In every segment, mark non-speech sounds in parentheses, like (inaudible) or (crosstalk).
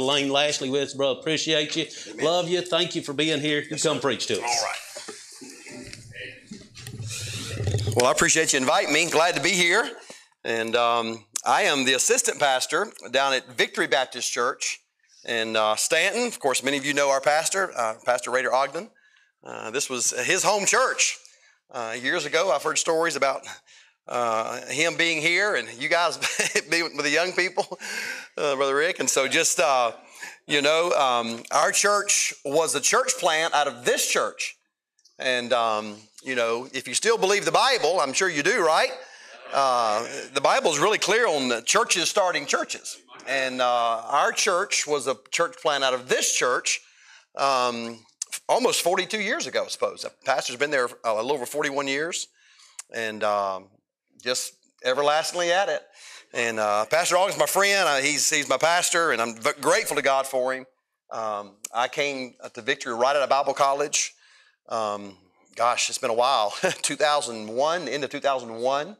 Layne Lashley with us, bro. Appreciate you. Amen. Love you. Thank you for being here. You yes, come sir. preach to us. All right. Well, I appreciate you inviting me. Glad to be here. And um, I am the assistant pastor down at Victory Baptist Church in uh, Staunton. Of course, many of you know our pastor, uh, Pastor Rader Ogden. Uh, this was his home church. Uh, years ago, I've heard stories about uh, him being here and you guys (laughs) being with the young people, uh, Brother Rick. And so just, uh, you know, um, our church was a church plant out of this church. And, um, you know, if you still believe the Bible, I'm sure you do, right? Uh, the Bible is really clear on churches starting churches. And uh, our church was a church plant out of this church um, almost 42 years ago, I suppose. The pastor's been there a little over 41 years. And um, just everlastingly at it. And uh, Pastor August, my friend, uh, he's, he's my pastor, and I'm grateful to God for him. Um, I came to Victory right out of Bible college. Um, gosh, it's been a while (laughs) 2001, the end of 2001,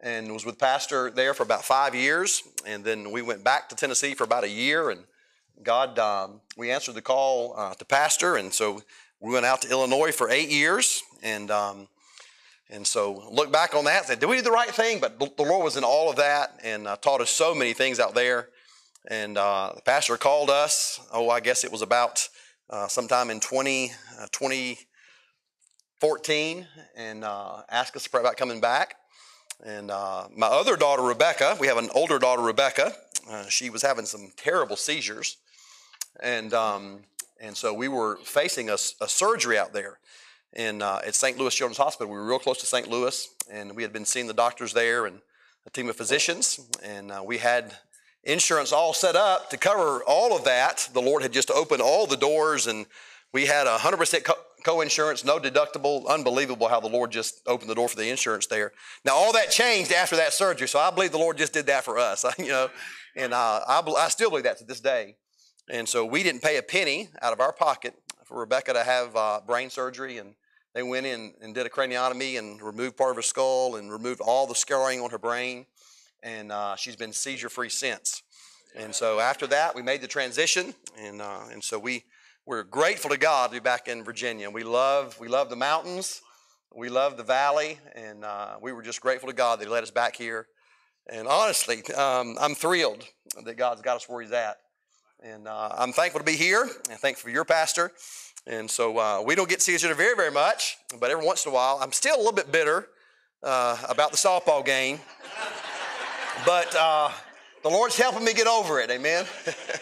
and was with Pastor there for about five years. And then we went back to Tennessee for about a year, and God, um, we answered the call uh, to Pastor, and so we went out to Illinois for eight years. And um, and so look back on that, said, did we do the right thing? But the Lord was in all of that and uh, taught us so many things out there. And uh, the pastor called us, oh, I guess it was about uh, sometime in 20, 2014 uh, and uh, asked us to pray about coming back. And uh, my other daughter, Rebecca, we have an older daughter, Rebecca. she was having some terrible seizures. And, um, and so we were facing a, a surgery out there in, uh, at St. Louis Children's Hospital. We were real close to St. Louis, and we had been seeing the doctors there and a team of physicians, and uh, we had insurance all set up to cover all of that. The Lord had just opened all the doors, and we had 100% co- co-insurance, no deductible. Unbelievable how the Lord just opened the door for the insurance there. Now all that changed after that surgery, so I believe the Lord just did that for us, (laughs) you know, and uh, I, I still believe that to this day. And so we didn't pay a penny out of our pocket for Rebecca to have uh, brain surgery, and they went in and did a craniotomy and removed part of her skull and removed all the scarring on her brain. And uh, she's been seizure free since. And so after that, we made the transition. And, uh, and so we, we're grateful to God to be back in Virginia. We love, we love the mountains. We love the valley. And uh, we were just grateful to God that He let us back here. And honestly, um, I'm thrilled that God's got us where He's at. And uh, I'm thankful to be here and thankful for your pastor. And so uh, we don't get to see each other very, very much, but every once in a while, I'm still a little bit bitter uh, about the softball game. but uh, the Lord's helping me get over it, amen?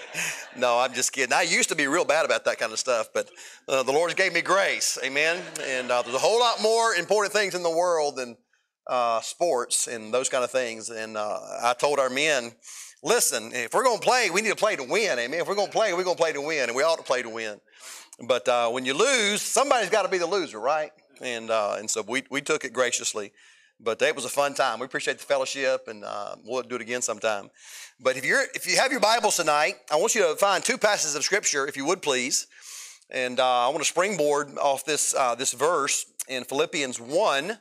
(laughs) no, I'm just kidding. I used to be real bad about that kind of stuff, but uh, the Lord gave me grace, amen? And uh, there's a whole lot more important things in the world than sports and those kind of things. And I told our men, listen, if we're going to play, we need to play to win, amen? If we're going to play, we're going to play to win, and we ought to play to win. But uh, when you lose, somebody's got to be the loser, right? And uh, and so we, we took it graciously. But it was a fun time. We appreciate the fellowship, and uh, we'll do it again sometime. But if you're if you have your Bibles tonight, I want you to find two passages of Scripture, if you would please. And uh, I want to springboard off this uh, this verse in Philippians one.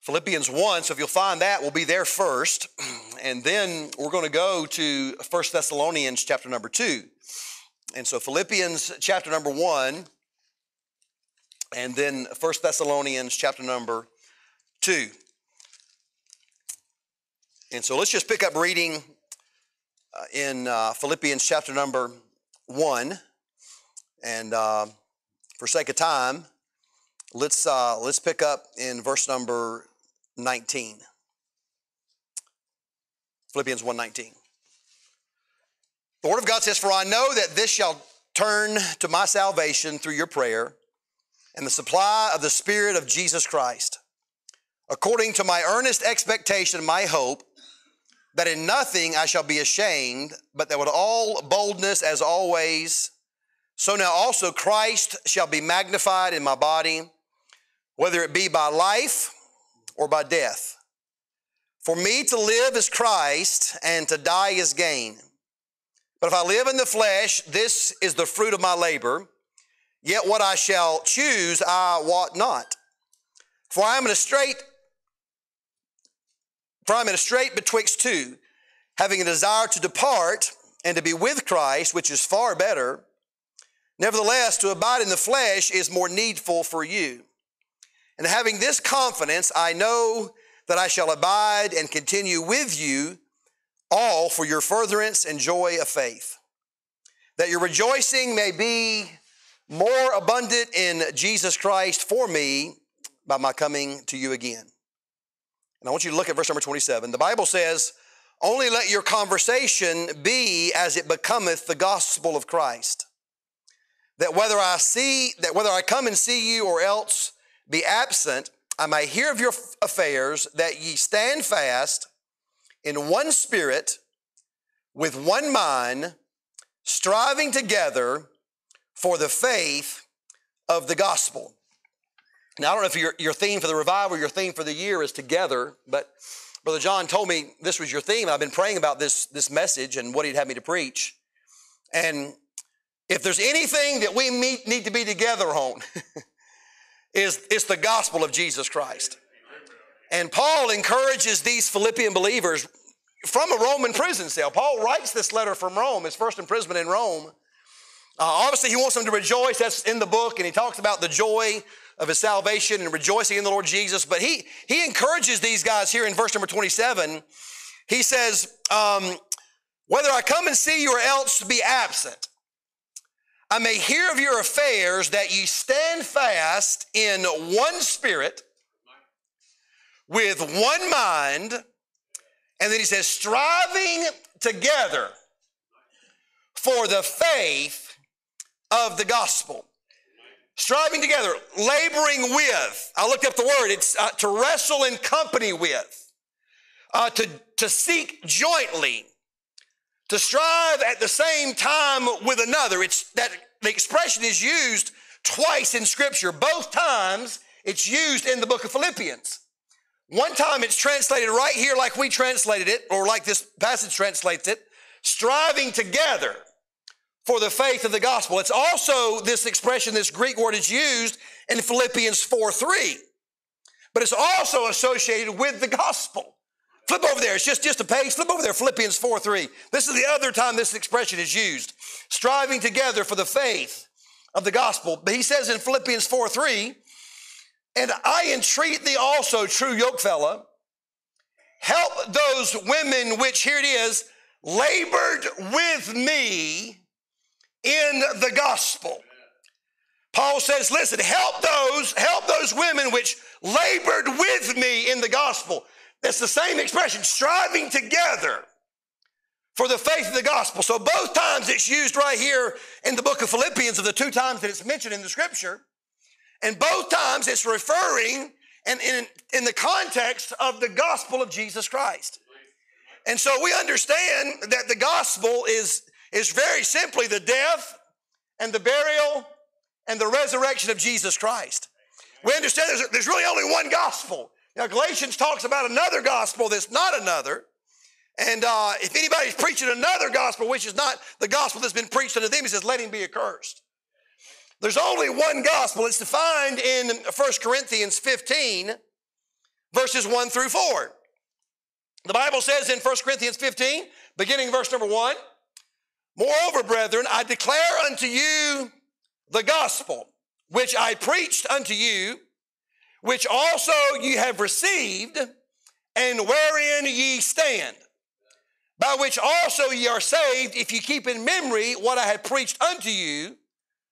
Philippians 1, so if you'll find that, we'll be there first. (clears throat) And then we're going to go to 1 Thessalonians chapter number 2. And so Philippians chapter number one, and then First Thessalonians chapter number two. And so let's just pick up reading uh, in uh, Philippians chapter number one. And uh, for sake of time, let's, uh, let's pick up in verse number 19. Philippians 1:19. The Word of God says, For I know that this shall turn to my salvation through your prayer and the supply of the Spirit of Jesus Christ, according to my earnest expectation my hope, that in nothing I shall be ashamed, but that with all boldness as always, so now also Christ shall be magnified in my body, whether it be by life or by death. For me to live is Christ, and to die is gain. But if I live in the flesh, this is the fruit of my labor. Yet what I shall choose, I wot not. For I am in a strait, for I am in a strait betwixt two, having a desire to depart and to be with Christ, which is far better. Nevertheless, to abide in the flesh is more needful for you. And having this confidence, I know that I shall abide and continue with you all for your furtherance and joy of faith, that your rejoicing may be more abundant in Jesus Christ for me by my coming to you again. And I want you to look at verse number 27. The Bible says, Only let your conversation be as it becometh the gospel of Christ. That whether I see, that whether I come and see you or else be absent, I may hear of your affairs, that ye stand fast in one spirit, with one mind, striving together for the faith of the gospel. Now, I don't know if your, your theme for the revival, your theme for the year is together, but Brother John told me this was your theme. I've been praying about this, this message and what he'd have me to preach. And if there's anything that we meet, need to be together on, (laughs) is it's the gospel of Jesus Christ. And Paul encourages these Philippian believers from a Roman prison cell. Paul writes this letter from Rome, his first imprisonment in Rome. Uh, obviously, he wants them to rejoice. That's in the book, and he talks about the joy of his salvation and rejoicing in the Lord Jesus. But he he encourages these guys here in verse number 27. He says, um, Whether I come and see you or else be absent, I may hear of your affairs that ye stand fast in one spirit, with one mind. And then he says, striving together for the faith of the gospel. Striving together, laboring with. I looked up the word, it's uh, to wrestle in company with, uh, to, to seek jointly, to strive at the same time with another. It's that the expression is used twice in scripture. Both times it's used in the book of Philippians. One time it's translated right here like we translated it, or like this passage translates it, striving together for the faith of the gospel. It's also this expression, this Greek word is used in Philippians 4 3. But it's also associated with the gospel. Flip over there. It's just, just a page. Flip over there. Philippians 4 3. This is the other time this expression is used. Striving together for the faith of the gospel. But he says in Philippians 4 3, and I entreat thee also, true yokefellow, help those women which, here it is, labored with me in the gospel. Paul says, listen, help those, help those women which labored with me in the gospel. It's the same expression, striving together for the faith of the gospel. So both times it's used right here in the book of Philippians of the two times that it's mentioned in the scripture. And both times it's referring and in, in the context of the gospel of Jesus Christ. And so we understand that the gospel is, is very simply the death and the burial and the resurrection of Jesus Christ. We understand there's, there's really only one gospel. Now, Galatians talks about another gospel that's not another. And uh, if anybody's preaching another gospel, which is not the gospel that's been preached unto them, he says, let him be accursed. There's only one gospel. It's defined in 1 Corinthians 15, verses 1 through 4. The Bible says in 1 Corinthians 15, beginning verse number 1, Moreover, brethren, I declare unto you the gospel which I preached unto you, which also ye have received, and wherein ye stand, by which also ye are saved, if ye keep in memory what I had preached unto you,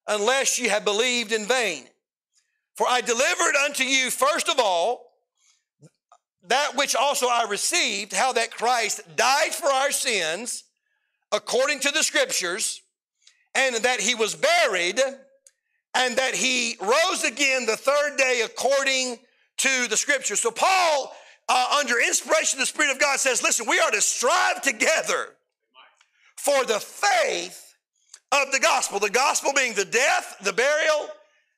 unless ye have believed in vain. For I delivered unto you first of all that which also I received, how that Christ died for our sins according to the scriptures, and that he was buried, and that he rose again the third day according to the scriptures. So Paul, uh, under inspiration of the Spirit of God, says, listen, we are to strive together for the faith of the gospel. The gospel being the death, the burial,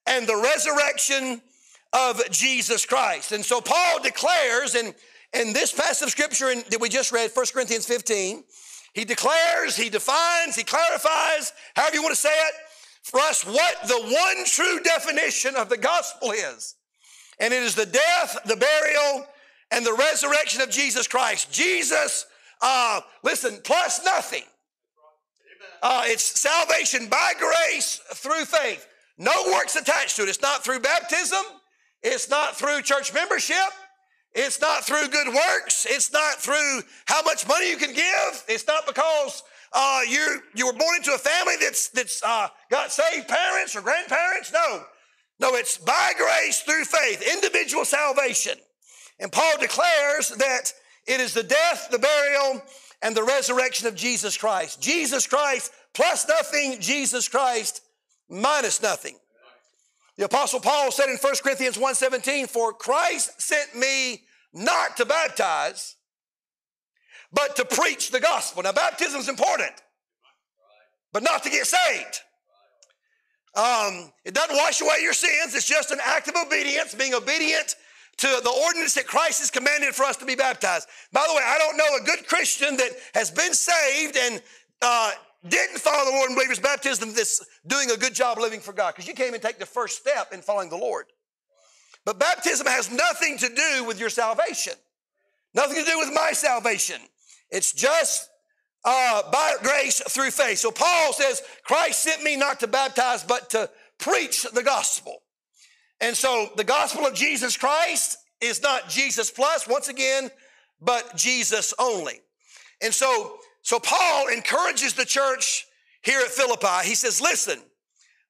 and the resurrection of Jesus Christ. And so Paul declares in, in this passage of scripture in, that we just read, 1 Corinthians 15, he declares, he defines, he clarifies, however you want to say it, for us what the one true definition of the gospel is. And it is the death, the burial, and the resurrection of Jesus Christ. Jesus, uh, listen, plus nothing. Uh, it's salvation by grace through faith. No works attached to it. It's not through baptism. It's not through church membership. It's not through good works. It's not through how much money you can give. It's not because uh, you you were born into a family that's that's uh, got saved parents or grandparents. No, no, it's by grace through faith, individual salvation. And Paul declares that it is the death, the burial, and the resurrection of Jesus Christ. Jesus Christ plus nothing, Jesus Christ minus nothing. The apostle Paul said in 1 Corinthians 1:17, "For Christ sent me not to baptize, but to preach the gospel." Now baptism is important, but not to get saved. Um, it doesn't wash away your sins. It's just an act of obedience, being obedient to the ordinance that Christ has commanded for us to be baptized. By the way, I don't know a good Christian that has been saved and uh, didn't follow the Lord in believer's baptism that's doing a good job living for God because you can't even take the first step in following the Lord. But baptism has nothing to do with your salvation, nothing to do with my salvation. It's just uh, by grace through faith. So Paul says, Christ sent me not to baptize, but to preach the gospel. And so the gospel of Jesus Christ is not Jesus plus, once again, but Jesus only. And so, so Paul encourages the church here at Philippi. He says, listen,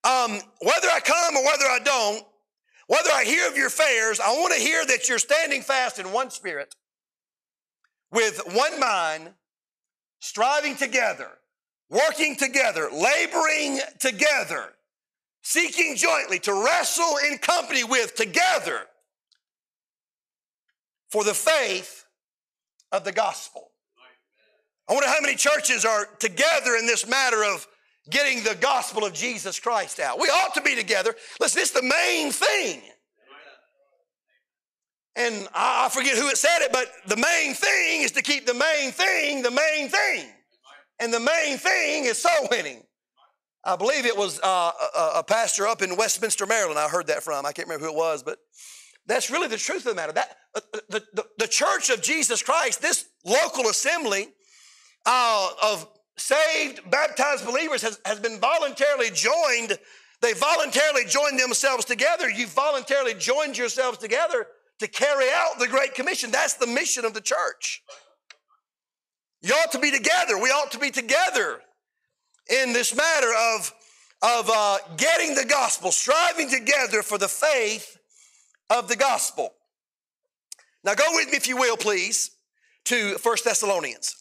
um, whether I come or whether I don't, whether I hear of your affairs, I want to hear that you're standing fast in one spirit, with one mind, striving together, working together, laboring together seeking jointly to wrestle in company with together for the faith of the gospel. I wonder how many churches are together in this matter of getting the gospel of Jesus Christ out. We ought to be together. Listen, it's the main thing. And I forget who it said it, but the main thing is to keep the main thing the main thing. And the main thing is soul winning. I believe it was uh, a, a, pastor up in Westminster, Maryland. I heard that from. I can't remember who it was, but that's really the truth of the matter. That uh, uh, the, the, the, Church of Jesus Christ, this local assembly uh, of saved, baptized believers, has, has been voluntarily joined. They voluntarily joined themselves together. You voluntarily joined yourselves together to carry out the Great Commission. That's the mission of the church. You ought to be together. We ought to be together in this matter of, of uh, getting the gospel, striving together for the faith of the gospel. Now, go with me, if you will, please, to First Thessalonians.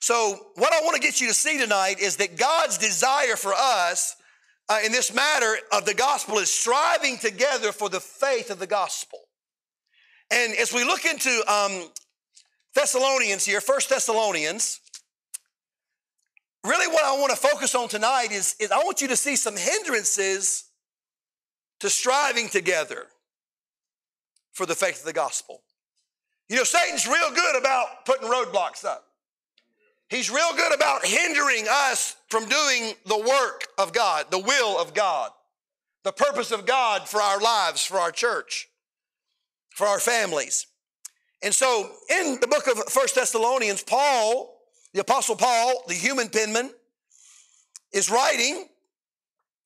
So, what I want to get you to see tonight is that God's desire for us uh, in this matter of the gospel is striving together for the faith of the gospel. And as we look into um, Thessalonians here, First Thessalonians, really what I want to focus on tonight is, is I want you to see some hindrances to striving together for the faith of the gospel. You know, Satan's real good about putting roadblocks up. He's real good about hindering us from doing the work of God, the will of God, the purpose of God for our lives, for our church, for our families. And so in the book of First Thessalonians, Paul the Apostle Paul, the human penman, is writing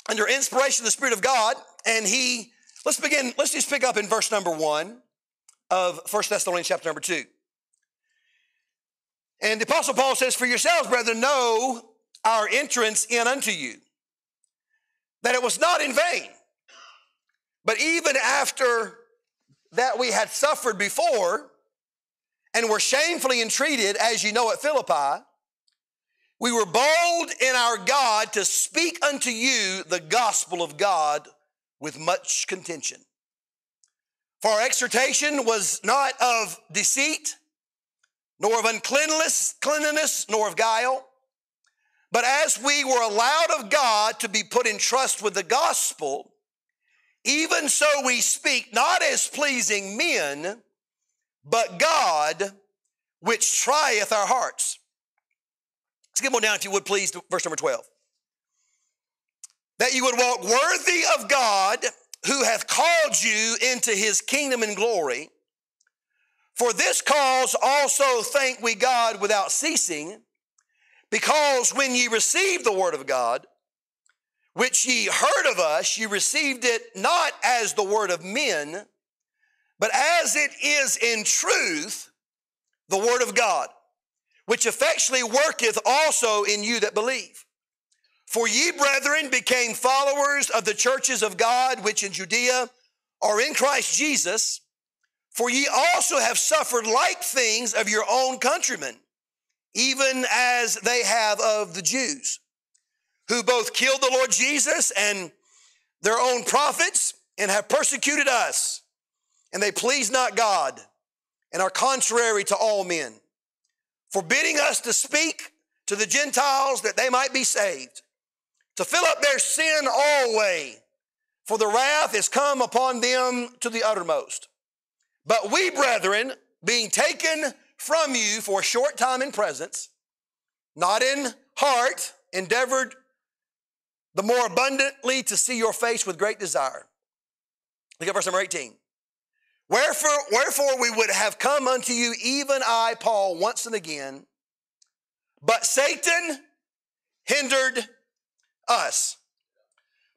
under inspiration of the Spirit of God, and he, let's begin, let's just pick up in verse number one of First Thessalonians chapter number two. And the Apostle Paul says, For yourselves, brethren, know our entrance in unto you, that it was not in vain. But even after that we had suffered before, and were shamefully entreated, as you know at Philippi, we were bold in our God to speak unto you the gospel of God with much contention. For our exhortation was not of deceit, nor of uncleanness, cleanliness, nor of guile. But as we were allowed of God to be put in trust with the gospel, even so we speak, not as pleasing men, but God which trieth our hearts. Let's get more down, if you would, please, verse number 12. That you would walk worthy of God who hath called you into his kingdom and glory. For this cause also thank we God without ceasing, Because when ye received the word of God, which ye heard of us, ye received it not as the word of men, but as it is in truth the word of God, which effectually worketh also in you that believe. For ye, brethren, became followers of the churches of God which in Judea are in Christ Jesus. For ye also have suffered like things of your own countrymen, even as they have of the Jews, who both killed the Lord Jesus and their own prophets and have persecuted us. And they please not God and are contrary to all men, forbidding us to speak to the Gentiles that they might be saved, to fill up their sin always, for the wrath is come upon them to the uttermost. But we, brethren, being taken from you for a short time in presence, not in heart, endeavored the more abundantly to see your face with great desire. Look at verse number 18. Wherefore, wherefore we would have come unto you, even I, Paul, once and again, but Satan hindered us.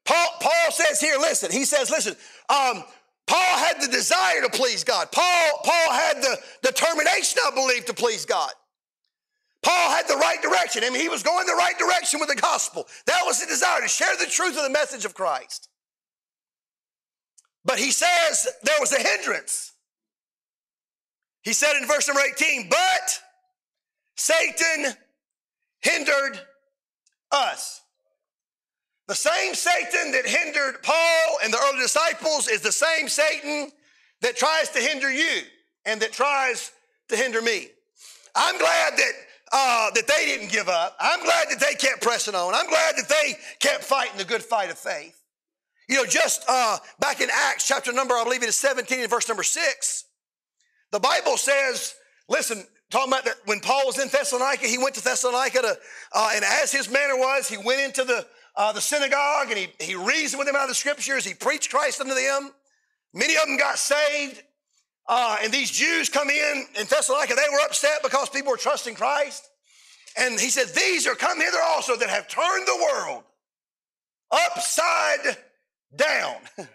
Paul, Paul says here, listen, he says, listen, um, Paul had the desire to please God. Paul, Paul had the determination, I believe, to please God. Paul had the right direction. I mean, he was going the right direction with the gospel. That was the desire to share the truth of the message of Christ. But he says there was a hindrance. He said in verse number 18, but Satan hindered us. The same Satan that hindered Paul and the early disciples is the same Satan that tries to hinder you and that tries to hinder me. I'm glad that uh, that they didn't give up. I'm glad that they kept pressing on. I'm glad that they kept fighting the good fight of faith. You know, just uh, back in Acts chapter number, I believe it is 17 and verse number 6, the Bible says, listen, talking about that when Paul was in Thessalonica, he went to Thessalonica to, uh, and as his manner was, he went into the uh, the synagogue and he, he reasoned with them out of the scriptures. He preached Christ unto them. Many of them got saved. Uh, and these Jews come in in Thessalonica, they were upset because people were trusting Christ. And he said, These are come hither also that have turned the world upside down. (laughs)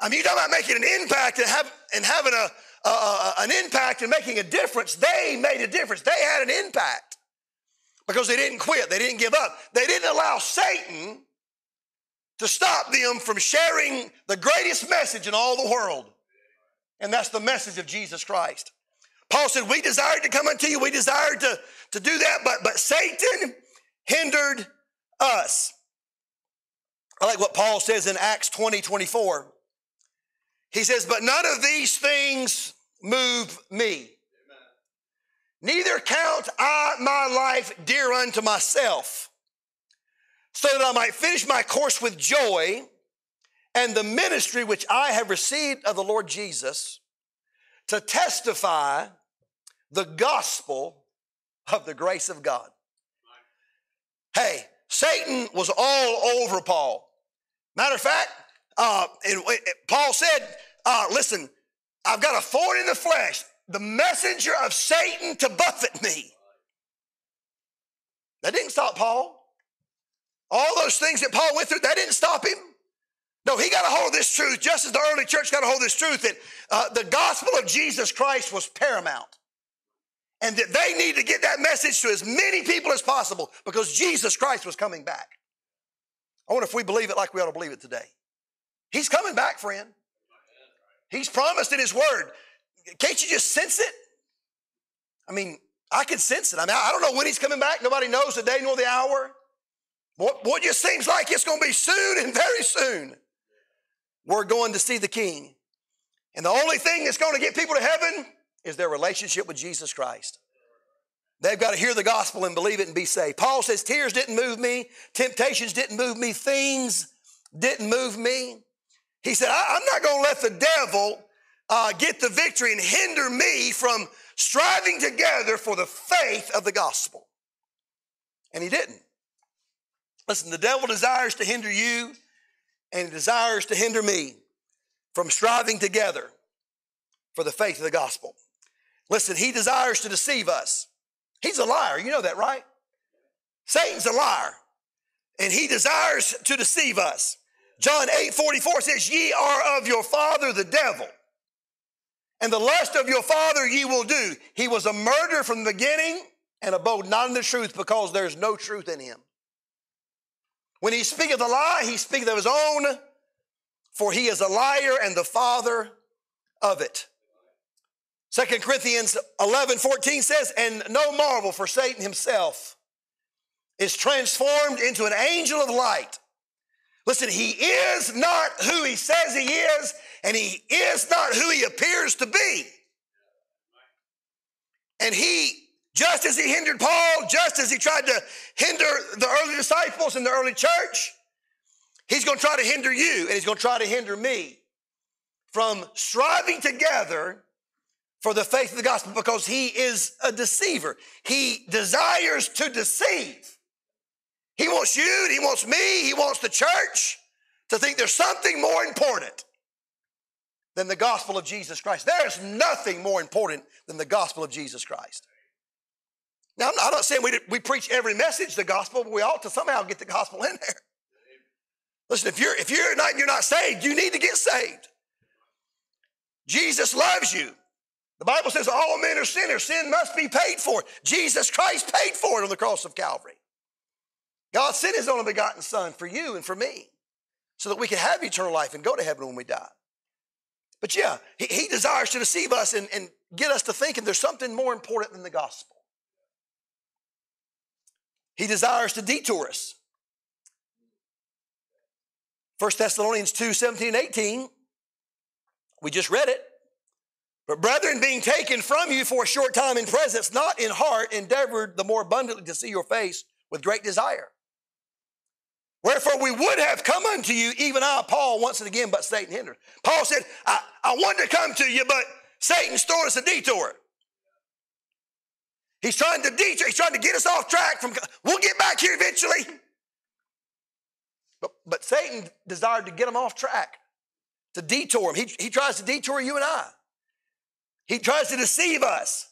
I mean, you talk about making an impact and, have, and having a, a, an impact and making a difference. They made a difference. They had an impact because they didn't quit, they didn't give up. They didn't allow Satan to stop them from sharing the greatest message in all the world. And that's the message of Jesus Christ. Paul said, We desired to come unto you, we desired to, to do that, but, but Satan hindered us. I like what Paul says in Acts 20 24. He says, But none of these things move me. Neither count I my life dear unto myself, so that I might finish my course with joy and the ministry which I have received of the Lord Jesus to testify the gospel of the grace of God. Hey, Satan was all over Paul. Matter of fact, uh, it, it, Paul said, uh, listen, I've got a thorn in the flesh the messenger of Satan to buffet me. That didn't stop Paul. All those things that Paul went through, that didn't stop him. No, he got a hold of this truth just as the early church got a hold of this truth that uh, the gospel of Jesus Christ was paramount. And that they need to get that message to as many people as possible because Jesus Christ was coming back. I wonder if we believe it like we ought to believe it today. He's coming back, friend. He's promised in His Word can't you just sense it? I mean, I can sense it. I mean, I don't know when he's coming back. Nobody knows the day nor the hour. What, what just seems like it's going to be soon and very soon. We're going to see the King. And the only thing that's going to get people to heaven is their relationship with Jesus Christ. They've got to hear the gospel and believe it and be saved. Paul says, Tears didn't move me, temptations didn't move me, things didn't move me. He said, I'm not going to let the devil uh, get the victory and hinder me from striving together for the faith of the gospel. And he didn't. Listen, the devil desires to hinder you and desires to hinder me from striving together for the faith of the gospel. Listen, he desires to deceive us. He's a liar. You know that, right? Satan's a liar, and he desires to deceive us. John 8 44 says, Ye are of your father the devil, and the lust of your father ye will do. He was a murderer from the beginning and abode not in the truth because there's no truth in him. When he speaketh a lie, he speaketh of his own, for he is a liar and the father of it. Second Corinthians 11 14 says, And no marvel, for Satan himself is transformed into an angel of light. Listen, he is not who he says he is, and he is not who he appears to be. And he, just as he hindered Paul, just as he tried to hinder the early disciples in the early church, he's going to try to hinder you, and he's going to try to hinder me from striving together for the faith of the gospel because he is a deceiver. He desires to deceive. He wants you, he wants me, he wants the church to think there's something more important than the gospel of Jesus Christ. There is nothing more important than the gospel of Jesus Christ. Now, I'm not saying we, we preach every message the gospel, but we ought to somehow get the gospel in there. Listen, if you're if you're not you're not saved, you need to get saved. Jesus loves you. The Bible says all men are sinners. Sin must be paid for. Jesus Christ paid for it on the cross of Calvary. God sent his only begotten Son for you and for me so that we can have eternal life and go to heaven when we die. But yeah, he, he desires to deceive us and, and get us to thinking there's something more important than the gospel. He desires to detour us. 1 Thessalonians 2 17 and 18, we just read it. But brethren, being taken from you for a short time in presence, not in heart, endeavored the more abundantly to see your face with great desire. Wherefore we would have come unto you, even I, Paul, once and again, but Satan hindered. Paul said, I, I wanted to come to you, but Satan throwing us a detour. He's trying to detour, he's trying to get us off track from, we'll get back here eventually. But, but Satan desired to get him off track, to detour him. He, he tries to detour you and I. He tries to deceive us.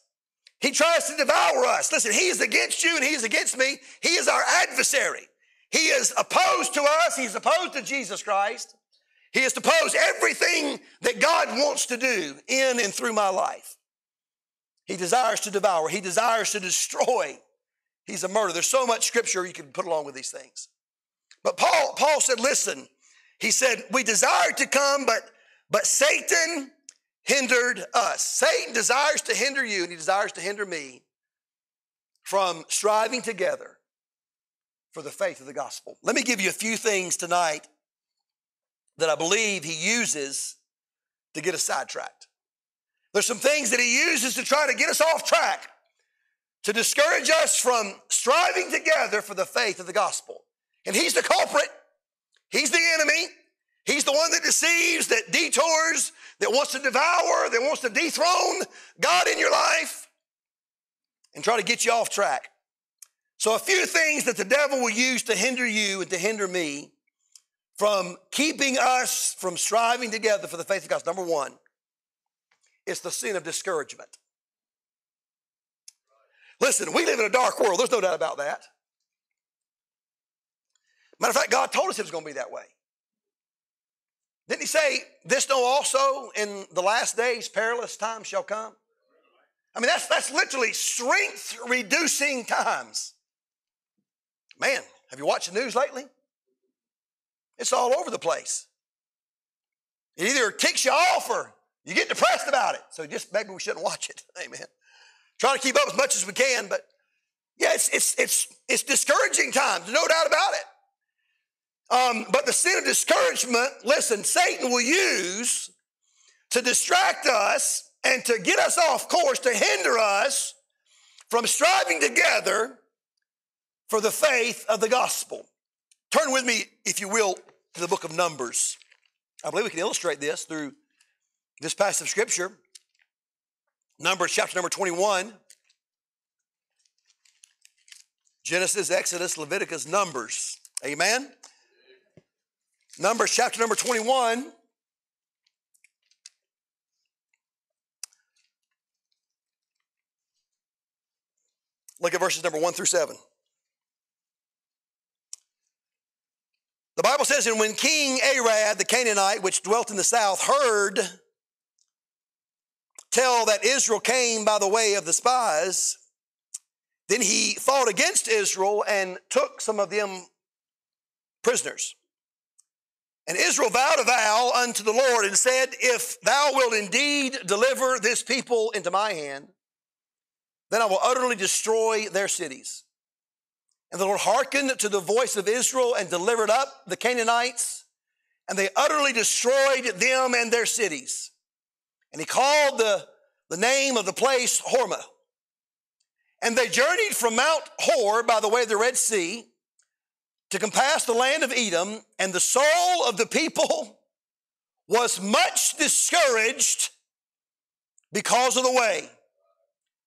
He tries to devour us. Listen, he is against you and he is against me. He is our adversary. He is opposed to us. He's opposed to Jesus Christ. He is opposed everything that God wants to do in and through my life. He desires to devour. He desires to destroy. He's a murderer. There's so much scripture you can put along with these things. But Paul, Paul said, listen, he said, we desired to come, but, but Satan hindered us. Satan desires to hinder you and he desires to hinder me from striving together for the faith of the gospel. Let me give you a few things tonight that I believe he uses to get us sidetracked. There's some things that he uses to try to get us off track, to discourage us from striving together for the faith of the gospel. And he's the culprit, he's the enemy, He's the one that deceives, that detours, that wants to devour, that wants to dethrone God in your life and try to get you off track. So, a few things that the devil will use to hinder you and to hinder me from keeping us from striving together for the faith of God. Number one, it's the sin of discouragement. Listen, we live in a dark world. There's no doubt about that. Matter of fact, God told us it was going to be that way. Didn't he say, This know also in the last days perilous times shall come? I mean, that's, that's literally strength reducing times. Man, have you watched the news lately? It's all over the place. It either ticks you off or you get depressed about it. So just maybe we shouldn't watch it. (laughs) Amen. Try to keep up as much as we can, but yeah, it's it's it's it's discouraging times, no doubt about it. Um, but the sin of discouragement, listen, Satan will use to distract us and to get us off course, to hinder us from striving together for the faith of the gospel. Turn with me, if you will, to the book of Numbers. I believe we can illustrate this through this passage of scripture. Numbers chapter number 21. Genesis, Exodus, Leviticus, Numbers. Amen. Numbers chapter number 21. Look at verses number 1 through 7. The Bible says, and when King Arad, the Canaanite, which dwelt in the south, heard tell that Israel came by the way of the spies, then he fought against Israel and took some of them prisoners. And Israel vowed a vow unto the Lord and said, If thou wilt indeed deliver this people into my hand, then I will utterly destroy their cities. And the Lord hearkened to the voice of Israel and delivered up the Canaanites, and they utterly destroyed them and their cities. And he called the, the name of the place Hormah. And they journeyed from Mount Hor by the way of the Red Sea to compass the land of Edom, and the soul of the people (laughs) was much discouraged because of the way.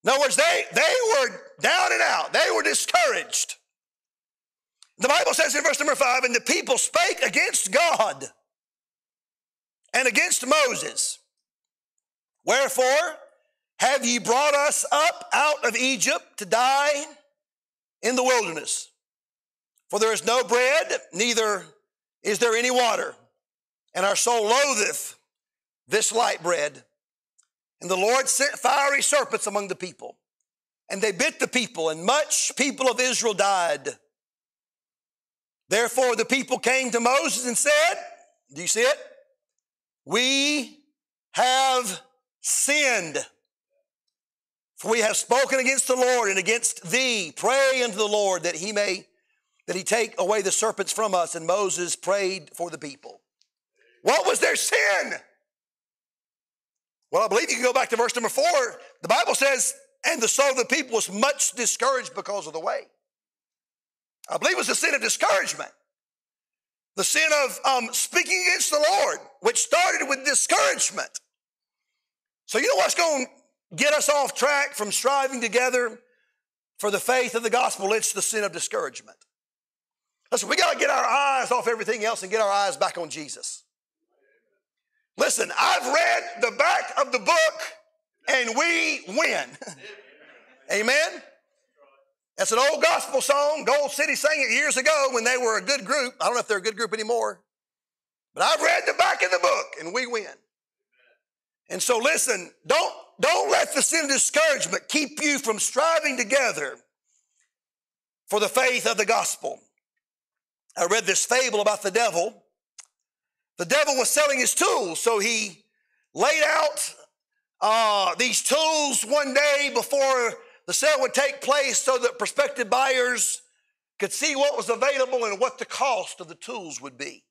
In other words, they, they were down and out. They were discouraged. The Bible says in verse number five, and the people spake against God and against Moses. Wherefore have ye brought us up out of Egypt to die in the wilderness? For there is no bread, neither is there any water, and our soul loatheth this light bread. And the Lord sent fiery serpents among the people, and they bit the people, and much people of Israel died. Therefore, the people came to Moses and said, Do you see it? We have sinned. For we have spoken against the Lord and against thee. Pray unto the Lord that he may that he take away the serpents from us. And Moses prayed for the people. What was their sin? Well, I believe you can go back to verse number four. The Bible says, and the soul of the people was much discouraged because of the way. I believe it was the sin of discouragement. The sin of um, speaking against the Lord, which started with discouragement. So, you know what's going to get us off track from striving together for the faith of the gospel? It's the sin of discouragement. Listen, we got to get our eyes off everything else and get our eyes back on Jesus. Listen, I've read the back of the book and we win. (laughs) Amen? That's an old gospel song. Gold City sang it years ago when they were a good group. I don't know if they're a good group anymore. But I've read the back of the book and we win. And so listen, don't, don't let the sin of discouragement keep you from striving together for the faith of the gospel. I read this fable about the devil. The devil was selling his tools, so he laid out uh, these tools one day before the sale would take place so that prospective buyers could see what was available and what the cost of the tools would be.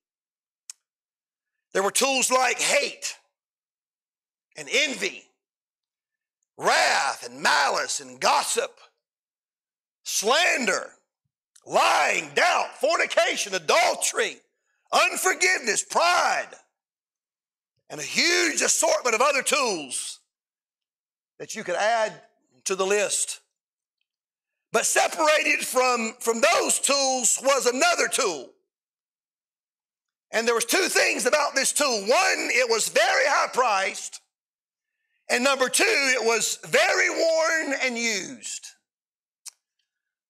There were tools like hate and envy, wrath and malice and gossip, slander, lying, doubt, fornication, adultery, unforgiveness, pride, and a huge assortment of other tools that you could add to the list. But separated from, from those tools was another tool. And there was two things about this tool. One, it was very high priced. And number two, it was very worn and used.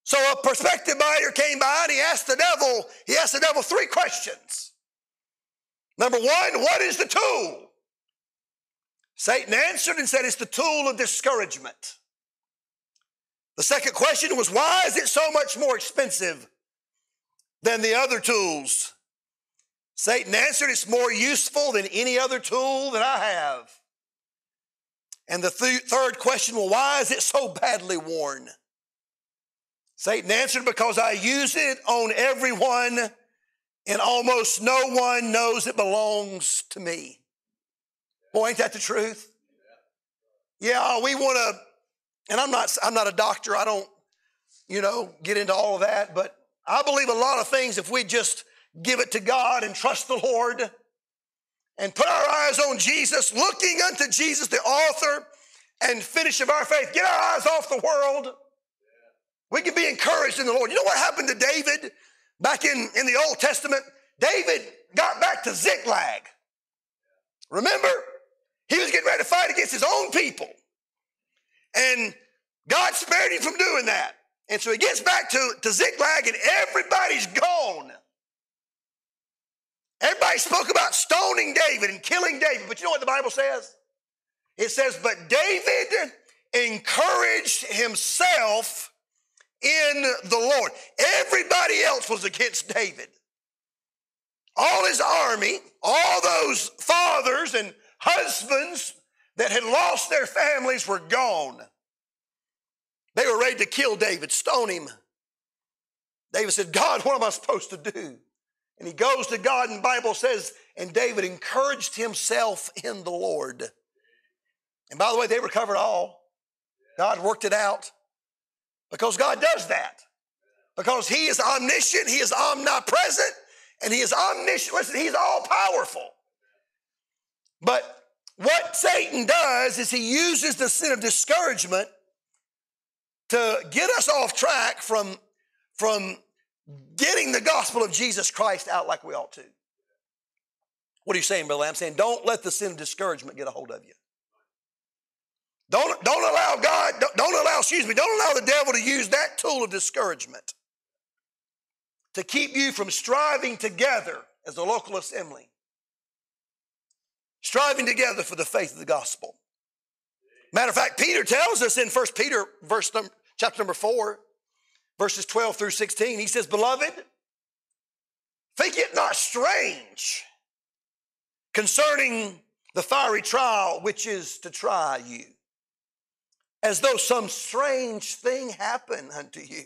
So a prospective buyer came by and he asked the devil, he asked the devil three questions. Number one, what is the tool? Satan answered and said, It's the tool of discouragement. The second question was, Why is it so much more expensive than the other tools? Satan answered, It's more useful than any other tool that I have. And the th- third question, Well, why is it so badly worn? Satan answered, Because I use it on everyone, and almost no one knows it belongs to me. Boy, ain't that the truth? Yeah, we want to, and I'm not, I'm not a doctor. I don't, you know, get into all of that, but I believe a lot of things if we just give it to God and trust the Lord and put our eyes on Jesus, looking unto Jesus, the author and finish of our faith. Get our eyes off the world. We can be encouraged in the Lord. You know what happened to David back in, in the Old Testament? David got back to Ziklag. Remember? He was getting ready to fight against his own people. And God spared him from doing that. And so he gets back to, to Ziklag and everybody's gone. Everybody spoke about stoning David and killing David, but you know what the Bible says? It says, But David encouraged himself in the Lord. Everybody else was against David. All his army, all those fathers and husbands that had lost their families were gone. They were ready to kill David, stone him. David said, God, what am I supposed to do? And he goes to God, and Bible says, and David encouraged himself in the Lord. And by the way, they recovered all. God worked it out because God does that. Because He is omniscient, He is omnipresent, and He is omniscient. Listen, He's all powerful. But what Satan does is he uses the sin of discouragement to get us off track from, from getting the gospel of Jesus Christ out like we ought to. What are you saying, Brother? I'm saying don't let the sin of discouragement get a hold of you. Don't, don't allow God, don't, don't allow, excuse me, don't allow the devil to use that tool of discouragement to keep you from striving together as a local assembly, striving together for the faith of the gospel. Matter of fact, Peter tells us in 1 Peter, verse number, chapter number 4, verses 12 through 16, he says, Beloved, think it not strange concerning the fiery trial which is to try you as though some strange thing happened unto you.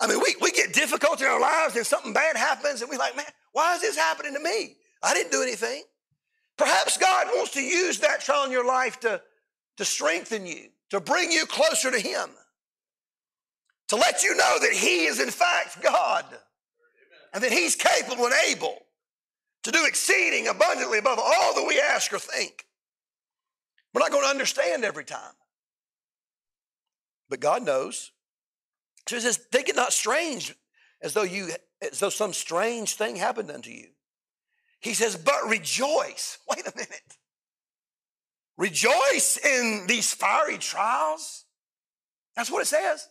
I mean, we, we get difficulty in our lives and something bad happens and we're like, man, why is this happening to me? I didn't do anything. Perhaps God wants to use that trial in your life to, to strengthen you, to bring you closer to Him, to let you know that He is in fact God and that He's capable and able to do exceeding abundantly above all that we ask or think. We're not going to understand every time but God knows. So he says, think it not strange as though you as though some strange thing happened unto you. He says, but rejoice. (laughs) Wait a minute. Rejoice in these fiery trials. That's what it says.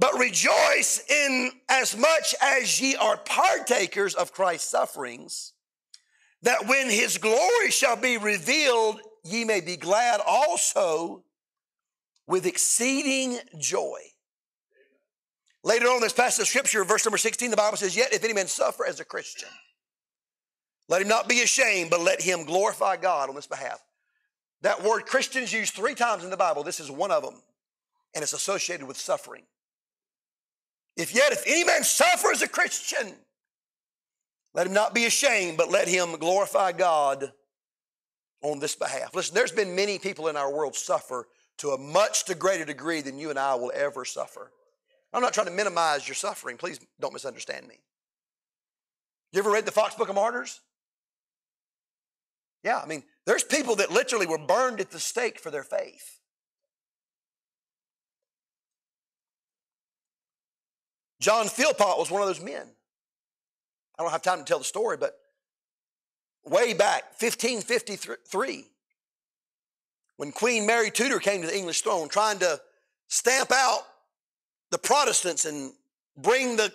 But rejoice in as much as ye are partakers of Christ's sufferings, that when his glory shall be revealed, ye may be glad also with exceeding joy. Later on in this passage of scripture, verse number 16, the Bible says, Yet if any man suffer as a Christian, let him not be ashamed, but let him glorify God on this behalf. That word Christians is used three times in the Bible. This is one of them, and it's associated with suffering. If yet, if any man suffer as a Christian, let him not be ashamed, but let him glorify God on this behalf. Listen, there's been many people in our world suffer to a much greater degree than you and I will ever suffer. I'm not trying to minimize your suffering. Please don't misunderstand me. You ever read the Fox Book of Martyrs? Yeah, I mean, there's people that literally were burned at the stake for their faith. John Philpot was one of those men. I don't have time to tell the story, but way back, 1553, when Queen Mary Tudor came to the English throne trying to stamp out the Protestants and bring the,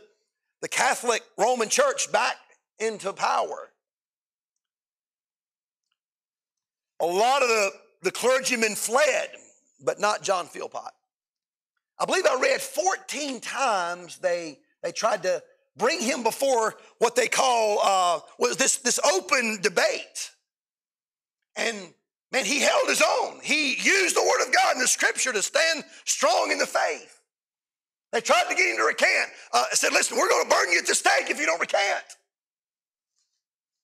the Catholic Roman Church back into power. A lot of the, the clergymen fled, but not John Philpot. I believe I read 14 times they, they tried to bring him before what they call uh, was this, this open debate. And Man, he held his own. He used the word of God in the scripture to stand strong in the faith. They tried to get him to recant. Uh, said, listen, we're going to burn you at the stake if you don't recant.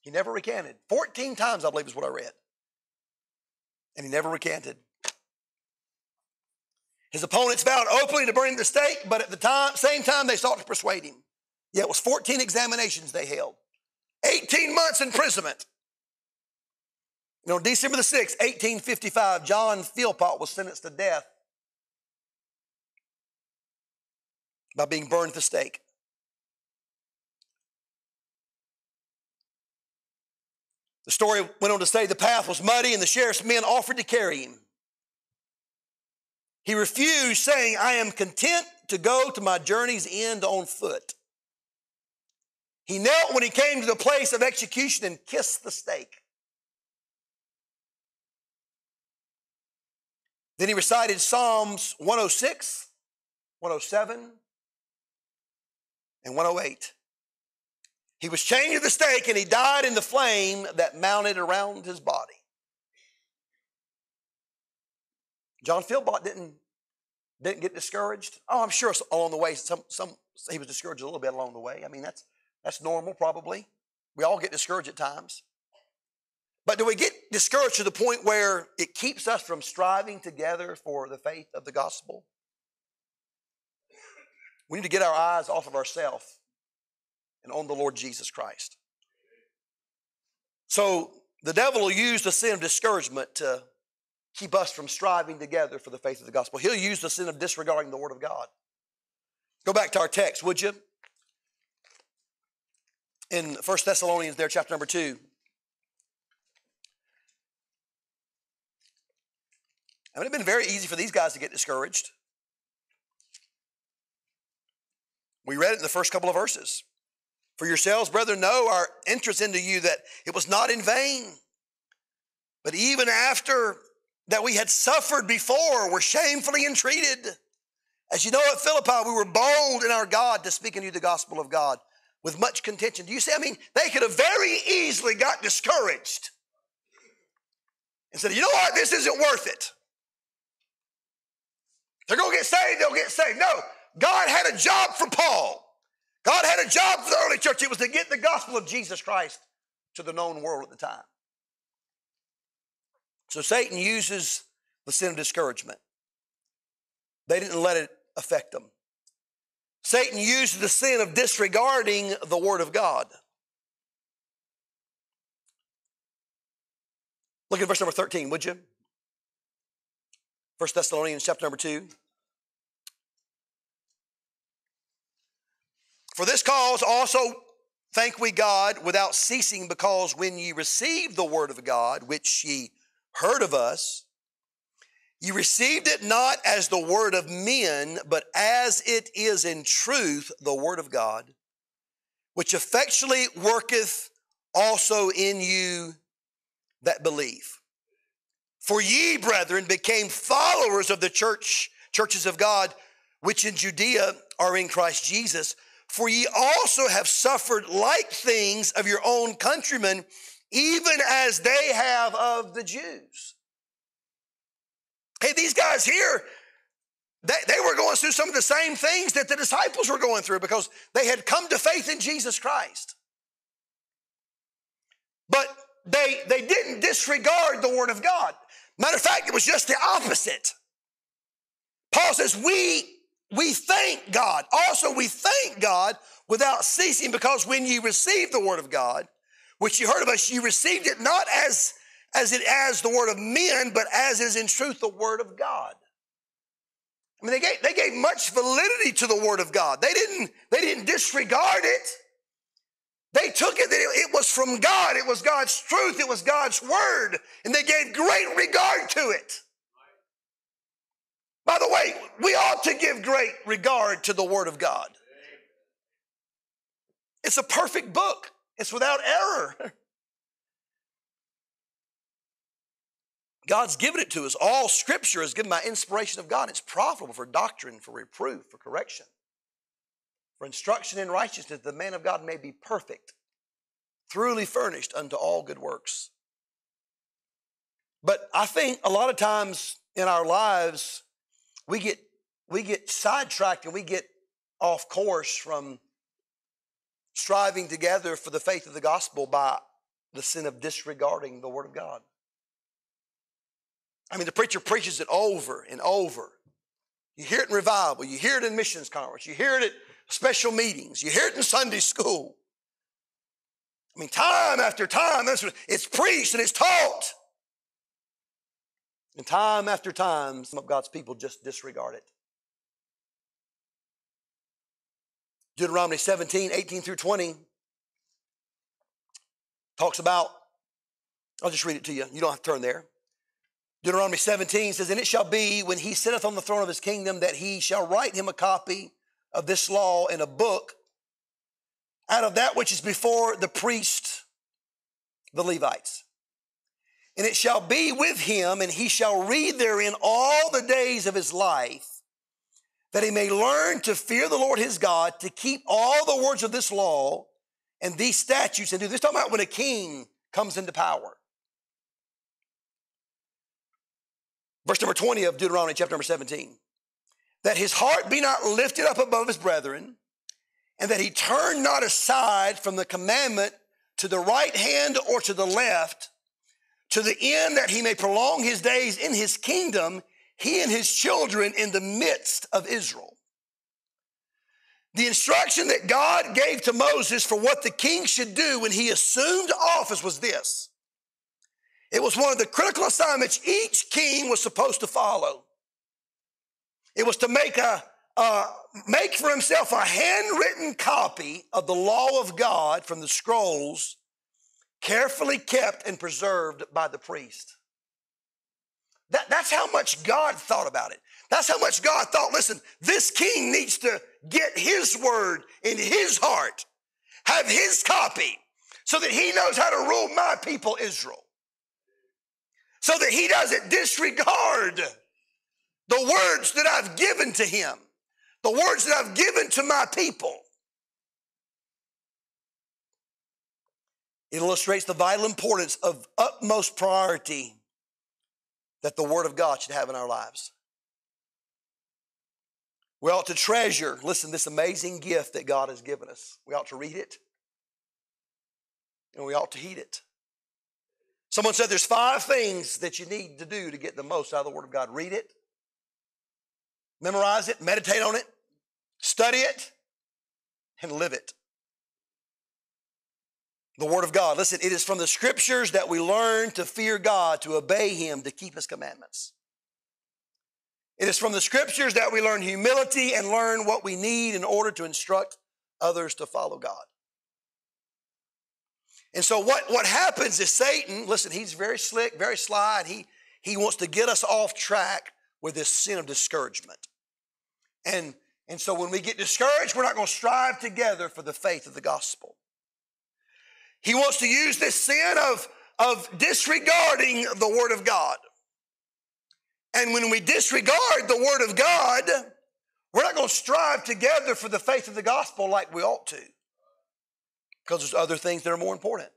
He never recanted. 14 times, I believe, is what I read. And he never recanted. His opponents vowed openly to burn him the stake, but at the time, same time, they sought to persuade him. Yeah, it was 14 examinations they held, 18 months imprisonment. You know, December the 6th, 1855, John Philpot was sentenced to death by being burned at the stake. The story went on to say the path was muddy and the sheriff's men offered to carry him. He refused, saying, I am content to go to my journey's end on foot. He knelt when he came to the place of execution and kissed the stake. Then he recited Psalms 106, 107, and 108. He was chained to the stake and he died in the flame that mounted around his body. John Philpot didn't, didn't get discouraged. Oh, I'm sure along the way, some, some, he was discouraged a little bit along the way. I mean, that's, that's normal, probably. We all get discouraged at times. But do we get discouraged to the point where it keeps us from striving together for the faith of the gospel? We need to get our eyes off of ourselves and on the Lord Jesus Christ. So the devil will use the sin of discouragement to keep us from striving together for the faith of the gospel. He'll use the sin of disregarding the word of God. Go back to our text, would you? In 1 Thessalonians, there, chapter number 2. I mean, it'd been very easy for these guys to get discouraged. We read it in the first couple of verses. For yourselves, brethren, know our interest into you that it was not in vain, but even after that we had suffered before, were shamefully entreated. As you know at Philippi, we were bold in our God to speak unto you the gospel of God with much contention. Do you see? I mean, they could have very easily got discouraged and said, you know what, this isn't worth it. They're going to get saved, they'll get saved. No, God had a job for Paul. God had a job for the early church. It was to get the gospel of Jesus Christ to the known world at the time. So Satan uses the sin of discouragement. They didn't let it affect them. Satan used the sin of disregarding the Word of God. Look at verse number 13, would you? 1 Thessalonians chapter number 2. For this cause also thank we God without ceasing, because when ye received the word of God, which ye heard of us, You received it not as the word of men, but as it is in truth the word of God, which effectually worketh also in you that believe. For ye, brethren, became followers of the church, churches of God, which in Judea are in Christ Jesus. For ye also have suffered like things of your own countrymen even as they have of the Jews. Hey, these guys here, they, they were going through some of the same things that the disciples were going through because they had come to faith in Jesus Christ. But they, they didn't disregard the Word of God. Matter of fact, it was just the opposite. Paul says, We we thank God. Also, we thank God without ceasing because when you receive the Word of God, which you heard of us, you received it not as, as it as the word of men, but as is in truth the word of God. I mean, they gave, they gave much validity to the word of God. They didn't, they didn't disregard it. They took it that it was from God. It was God's truth. It was God's word. And they gave great regard to it. By the way, we ought to give great regard to the word of God. It's a perfect book. It's without error. God's given it to us. All scripture is given by inspiration of God. It's profitable for doctrine, for reproof, for correction, for instruction in righteousness, the man of God may be perfect, thoroughly furnished unto all good works. But I think a lot of times in our lives, we get we get sidetracked and we get off course from striving together for the faith of the gospel by the sin of disregarding the Word of God. I mean, the preacher preaches it over and over. You hear it in revival, you hear it in missions conference, you hear it at special meetings, you hear it in Sunday school. I mean, time after time, it's preached and it's taught. And time after time, some of God's people just disregard it. Deuteronomy 17, 18 through 20 talks about, I'll just read it to you. You don't have to turn there. Deuteronomy 17 says, And it shall be when he sitteth on the throne of his kingdom that he shall write him a copy of this law in a book out of that which is before the priest, the Levites. And it shall be with him, and he shall read therein all the days of his life, that he may learn to fear the Lord his God, to keep all the words of this law and these statutes, and do this. Talking about when a king comes into power. Verse number 20 of Deuteronomy, chapter number 17. That his heart be not lifted up above his brethren, and that he turn not aside from the commandment to the right hand or to the left, to the end that he may prolong his days in his kingdom, he and his children in the midst of Israel. The instruction that God gave to Moses for what the king should do when he assumed office was this. It was one of the critical assignments each king was supposed to follow. It was to make a make for himself a handwritten copy of the law of God from the scrolls carefully kept and preserved by the priest. That, that's how much God thought about it. That's how much God thought, listen, this king needs to get his word in his heart, have his copy, so that he knows how to rule my people, Israel. So that he doesn't disregard the words that I've given to him, the words that I've given to my people. It illustrates the vital importance of utmost priority that the Word of God should have in our lives. We ought to treasure, listen, this amazing gift that God has given us. We ought to read it and we ought to heed it. Someone said there's five things that you need to do to get the most out of the Word of God read it, memorize it, meditate on it, study it, and live it the Word of God. Listen, it is from the Scriptures that we learn to fear God, to obey Him, to keep His commandments. It is from the Scriptures that we learn humility and learn what we need in order to instruct others to follow God. And so what, what happens is Satan, listen, he's very slick, very sly, and he, he wants to get us off track with this sin of discouragement. And, and so when we get discouraged, we're not going to strive together for the faith of the gospel. He wants to use this sin of, of disregarding the Word of God. And when we disregard the Word of God, we're not going to strive together for the faith of the gospel like we ought to. Because there's other things that are more important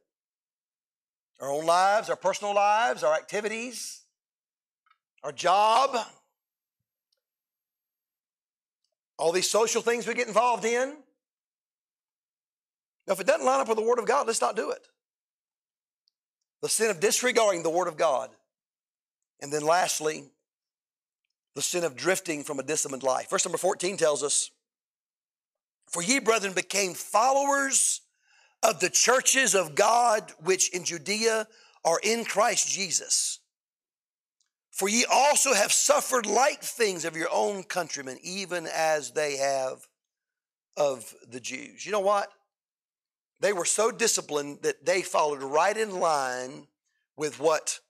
our own lives, our personal lives, our activities, our job, all these social things we get involved in. Now, if it doesn't line up with the Word of God, let's not do it. The sin of disregarding the Word of God. And then lastly, the sin of drifting from a disciplined life. Verse number 14 tells us, For ye, brethren, became followers of the churches of God which in Judea are in Christ Jesus. For ye also have suffered like things of your own countrymen, even as they have of the Jews. You know what? They were so disciplined that they followed right in line with what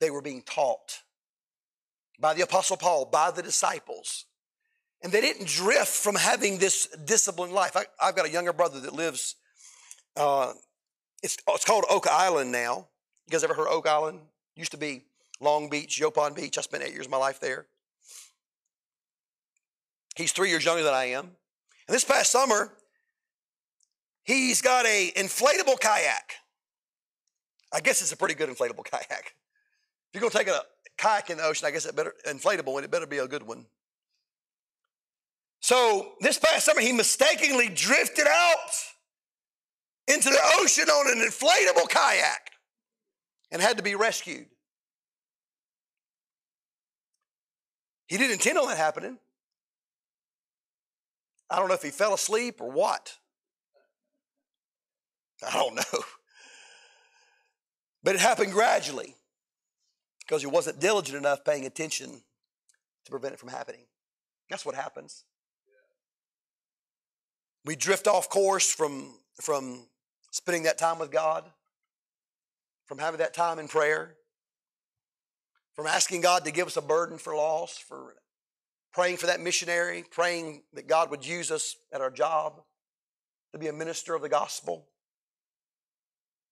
they were being taught by the Apostle Paul, by the disciples. And they didn't drift from having this disciplined life. I, have got a younger brother that lives, uh, it's, it's called Oak Island now. You guys ever heard Oak Island? Used to be Long Beach, Yaupon Beach. I spent eight years of my life there. He's three years younger than I am. And this past summer, He's got a inflatable kayak. I guess it's a pretty good inflatable (laughs) kayak. If you're gonna take a kayak in the ocean, I guess it better inflatable and it better be a good one. So this past summer, he mistakenly drifted out into the ocean on an inflatable kayak and had to be rescued. He didn't intend on that happening. I don't know if he fell asleep or what. I don't know. But it happened gradually because he wasn't diligent enough paying attention to prevent it from happening. That's what happens. We drift off course from, from spending that time with God, from having that time in prayer, from asking God to give us a burden for loss, for praying for that missionary, praying that God would use us at our job to be a minister of the gospel.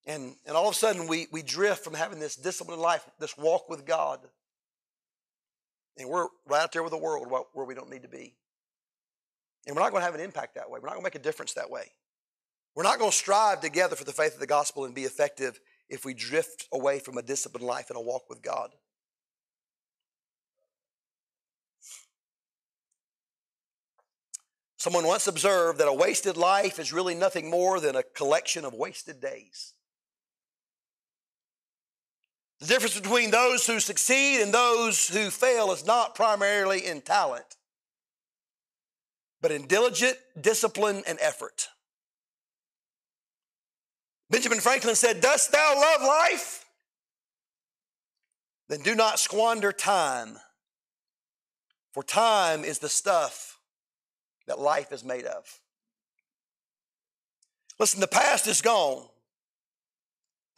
And, and all of a sudden, we, we drift from having this disciplined life, this walk with God. And we're right out there with the world where we don't need to be. And we're not going to have an impact that way. We're not going to make a difference that way. We're not going to strive together for the faith of the gospel and be effective if we drift away from a disciplined life and a walk with God. Someone once observed that a wasted life is really nothing more than a collection of wasted days. The difference between those who succeed and those who fail is not primarily in talent, but in diligent discipline and effort. Benjamin Franklin said, Dost thou love life? Then do not squander time, for time is the stuff that life is made of. Listen, the past is gone.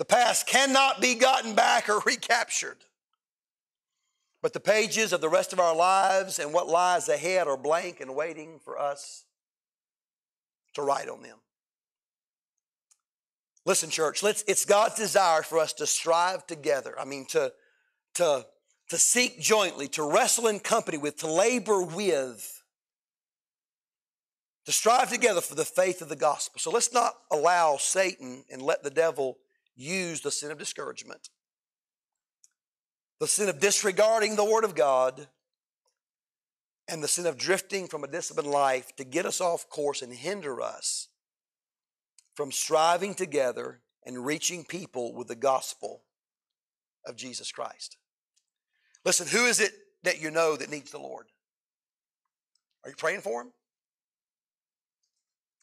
The past cannot be gotten back or (laughs) recaptured. But the pages of the rest of our lives and what lies ahead are blank and waiting for us to write on them. Listen, church, let's, it's God's desire for us to strive together. I mean, to, to, to seek jointly, to wrestle in company with, to labor with, to strive together for the faith of the gospel. So let's not allow Satan and let the devil use the sin of discouragement, the sin of disregarding the word of God, and the sin of drifting from a disciplined life to get us off course and hinder us from striving together and reaching people with the gospel of Jesus Christ. Listen, who is it that you know that needs the Lord? Are you praying for him?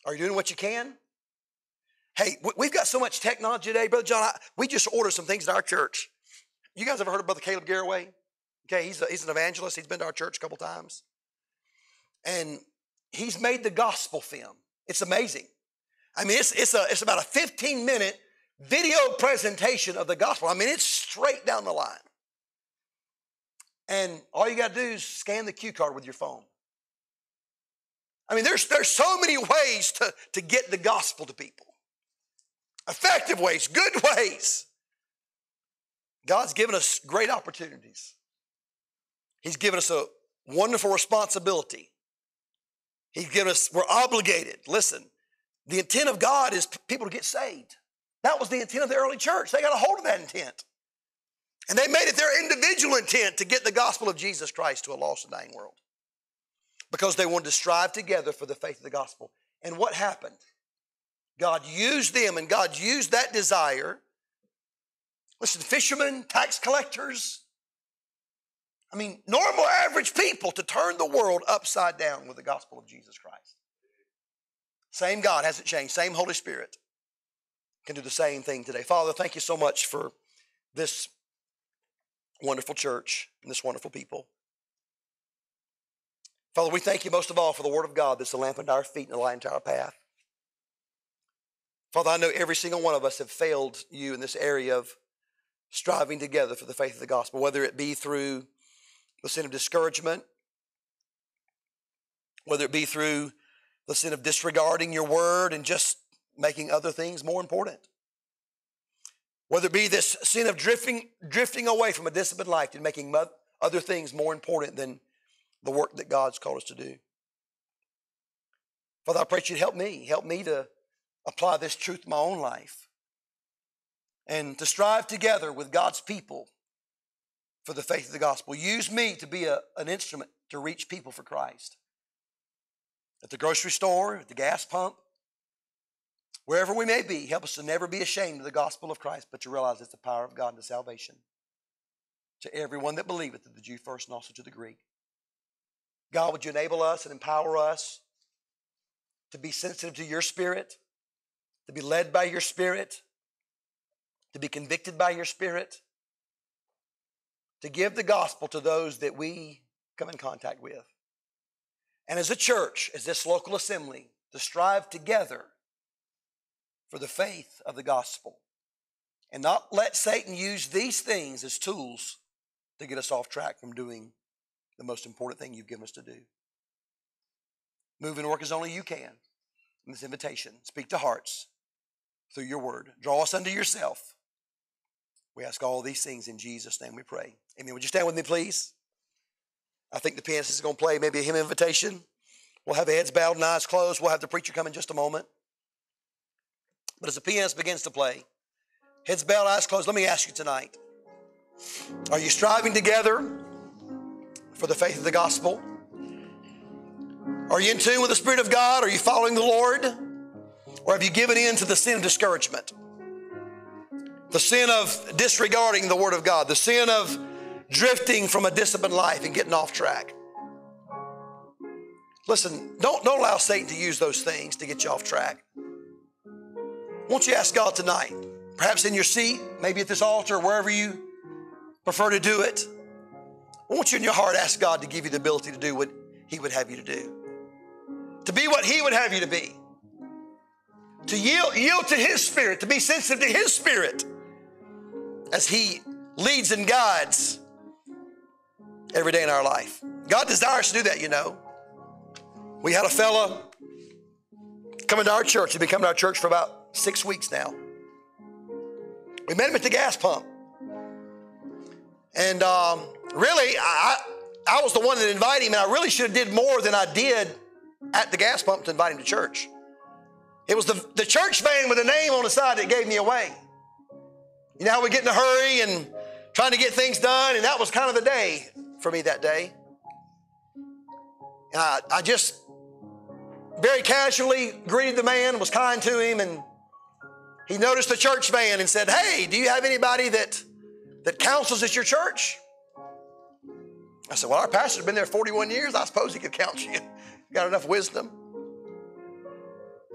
Are you doing what you can? Hey, we've got so much technology today, Brother John. I, we just ordered some things in our church. You guys ever heard of Brother Caleb Garraway? Okay, he's, a, he's an evangelist. He's been to our church a couple times. And he's made the gospel film. It's amazing. I mean, it's, it's, a, it's about a 15 minute video presentation of the gospel. I mean, it's straight down the line. And all you got to do is scan the cue card with your phone. I mean, there's, there's so many ways to, to get the gospel to people effective ways, good (laughs) ways. God's given us great opportunities. He's given us a wonderful responsibility. He's given us, we're obligated. Listen, the intent of God is people to get saved. That was the intent of the early church. They got a hold of that intent. And they made it their individual intent to get the gospel of Jesus Christ to a lost and dying world because they wanted to strive together for the faith of the gospel. And what happened? God used them and God used that desire. Listen, fishermen, tax collectors, I mean, normal average people to turn the world upside down with the gospel of Jesus Christ. Same God hasn't changed, same Holy Spirit can do the same thing today. Father, thank you so much for this wonderful church and this wonderful people. Father, we thank you most of all for the Word of God that's a lamp unto our feet and a light unto our path. Father, I know every single one of us have failed you in this area of striving together for the faith of the gospel, whether it be through the sin of discouragement, whether it be through the sin of disregarding your word and just making other things more important. Whether it be this sin of drifting, drifting away from a disciplined life and making other things more important than the work that God's called us to do. Father, I pray you'd help me. Help me to apply this truth to my own life and to strive together with God's people for the faith of the gospel. Use me to be a, an instrument to reach people for Christ at the grocery store, at the gas pump, wherever we may be, help us to never be ashamed of the gospel of Christ, but to realize it's the power of God to salvation to everyone that believeth, to the Jew first and also to the Greek. God, would you enable us and empower us to be sensitive to your spirit, to be led by your spirit, to be convicted by your spirit, to give the gospel to those that we come in contact with. And as a church, as this local assembly, to strive together for the faith of the gospel and not let Satan use these things as tools to get us off track from doing the most important thing you've given us to do. Move and work as only you can. in this invitation. Speak to hearts through your word. Draw us unto yourself. We ask all these things in Jesus' name we pray. Amen. Would you stand with me, please? I think the pianist is going to play maybe a hymn invitation. We'll have heads bowed and eyes closed. We'll have the preacher come in just a moment. But as the pianist begins to play, heads bowed, eyes closed, let me ask you tonight Are you striving together for the faith of the gospel? Are you in tune with the Spirit of God? Are you following the Lord? Or have you given in to the sin of discouragement? The sin of disregarding the Word of God, the sin of drifting from a disciplined life and getting off track. Listen, don't, don't allow Satan to use those things to get you off track. Won't you ask God tonight, perhaps in your seat, maybe at this altar, wherever you prefer to do it? Won't you in your heart ask God to give you the ability to do what He would have you to do? To be what He would have you to be. To yield, yield to His Spirit, to be sensitive to His Spirit as He leads and guides every day in our life. God desires to do that, you know. We had a fella coming to our church. He'd been coming to our church for about six weeks now. We met him at the gas pump. And um, really, I, I was the one that invited him, and I really should have did more than I did at the gas pump to invite him to church. It was the, the church van with a name on the side that gave me away. You know how we get in a hurry and trying to get things done, and that was kind of the day for me that day. And I, I just very casually greeted the man, was kind to him, and he noticed the church van and said, Hey, do you have anybody that, that counsels at your church? I said, Well, our pastor's been there 41 years. I suppose he could counsel you. (laughs) Got enough wisdom.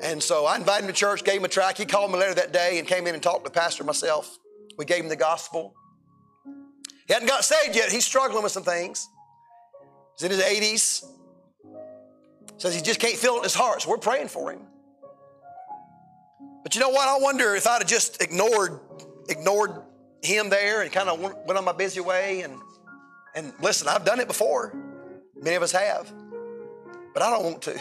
And so I invited him to church, gave him a track. He called me later that day and came in and talked to the pastor myself. We gave him the gospel. He hadn't got saved yet. He's struggling with some things. He's in his 80s. Says he just can't feel it in his heart, so we're praying for him. But you know what? I wonder if I'd have just ignored ignored him there and kind of went on my busy way and and listen, I've done it before. Many of us have. But I don't want to.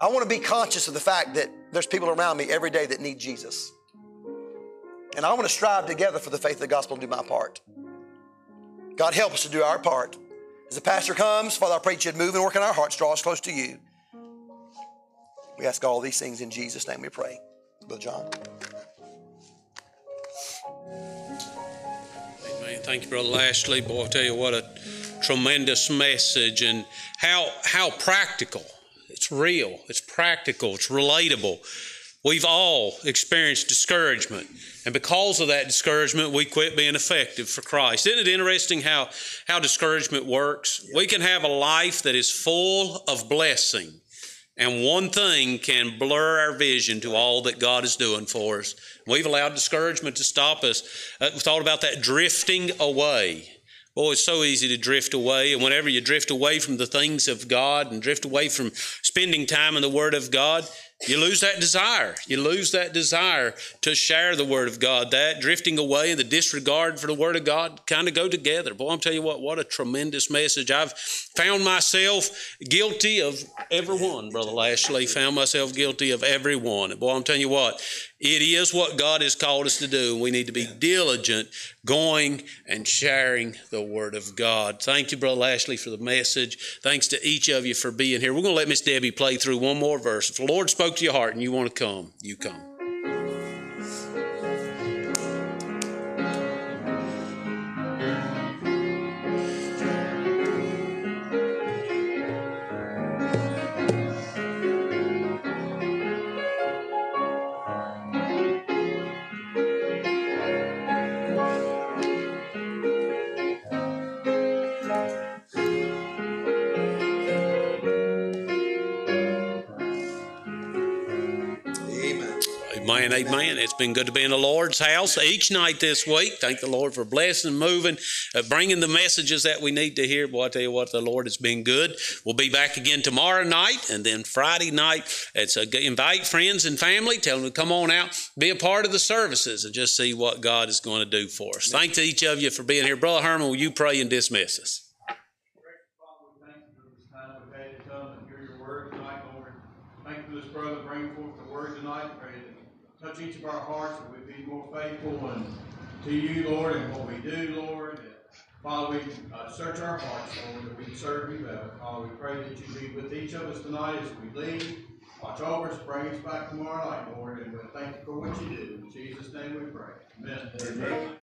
I want to be conscious of the fact that there's people around me every day that need Jesus. And I want to strive together for the faith of the gospel and do my part. God help us to do our part. As the pastor comes, Father, I pray that you'd move and work in our hearts, draw us close to you. We ask all these things in Jesus' name we pray. Brother John. Amen. Thank you, Brother Lashley. Boy, I tell you what a tremendous message and how how practical. It's real. It's practical. It's relatable. We've all experienced discouragement. And because of that discouragement, we quit being effective for Christ. Isn't it interesting how, how discouragement works? We can have a life that is full of blessing, and one thing can blur our vision to all that God is doing for us. We've allowed discouragement to stop us. Uh, we thought about that drifting away. Boy, it's so easy to drift away. And whenever you drift away from the things of God and drift away from spending time in the Word of God, you lose that desire. You lose that desire to share the Word of God. That drifting away and the disregard for the Word of God kind of go together. Boy, I'm telling you what, what a tremendous message. I've found myself guilty of every one, Brother Lashley. Found myself guilty of every one. Boy, I'm telling you what, it is what God has called us to do. We need to be diligent going and sharing the Word of God. Thank you, Brother Lashley, for the message. Thanks to each of you for being here. We're going to let Miss Debbie play through one more verse. If the Lord spoke to your heart and you want to come, you come. Been good to be in the Lord's house each night this week. Thank the Lord for blessing, moving, uh, bringing the messages that we need to hear. Boy, I tell you what, the Lord has been good. We'll be back again tomorrow night, and then Friday night. It's a, invite friends and family. Tell them to come on out, be a part of the services, and just see what God is going to do for us. Thank to each of you for being here. Brother Herman, will you pray and dismiss us? Brother bring forth the word tonight. Pray to touch each of our hearts that we be more faithful and to you, Lord, and what we do, Lord. And Father, we uh, search our hearts, Lord, that we serve you better. Father, we pray that you be with each of us tonight as we leave. Watch over us, bring us back tomorrow night, Lord, and we thank you for what you do. In Jesus' name we pray. Amen.